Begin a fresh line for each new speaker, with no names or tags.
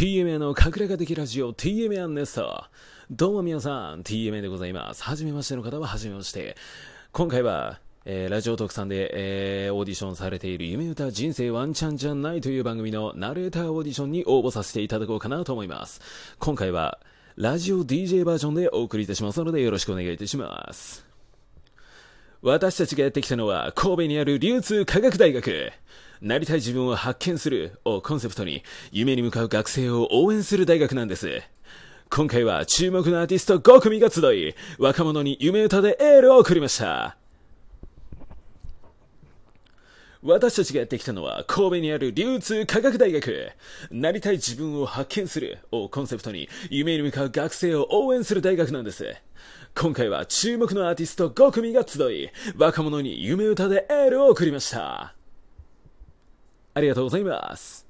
TMA の隠れ家的ラジオ TMA ネスト。どうも皆さん、TMA でございます。はじめましての方ははじめまして。今回は、えーラジオ特産で、えーオーディションされている夢歌人生ワンチャンじゃないという番組のナレーターオーディションに応募させていただこうかなと思います。今回は、ラジオ DJ バージョンでお送りいたしますのでよろしくお願いいたします。私たちがやってきたのは神戸にある流通科学大学。なりたい自分を発見するをコンセプトに夢に向かう学生を応援する大学なんです。今回は注目のアーティスト5組が集い、若者に夢歌でエールを送りました。私たちがやってきたのは神戸にある流通科学大学。なりたい自分を発見するをコンセプトに夢に向かう学生を応援する大学なんです。今回は注目のアーティスト5組が集い、若者に夢歌でエールを送りました。ありがとうございます。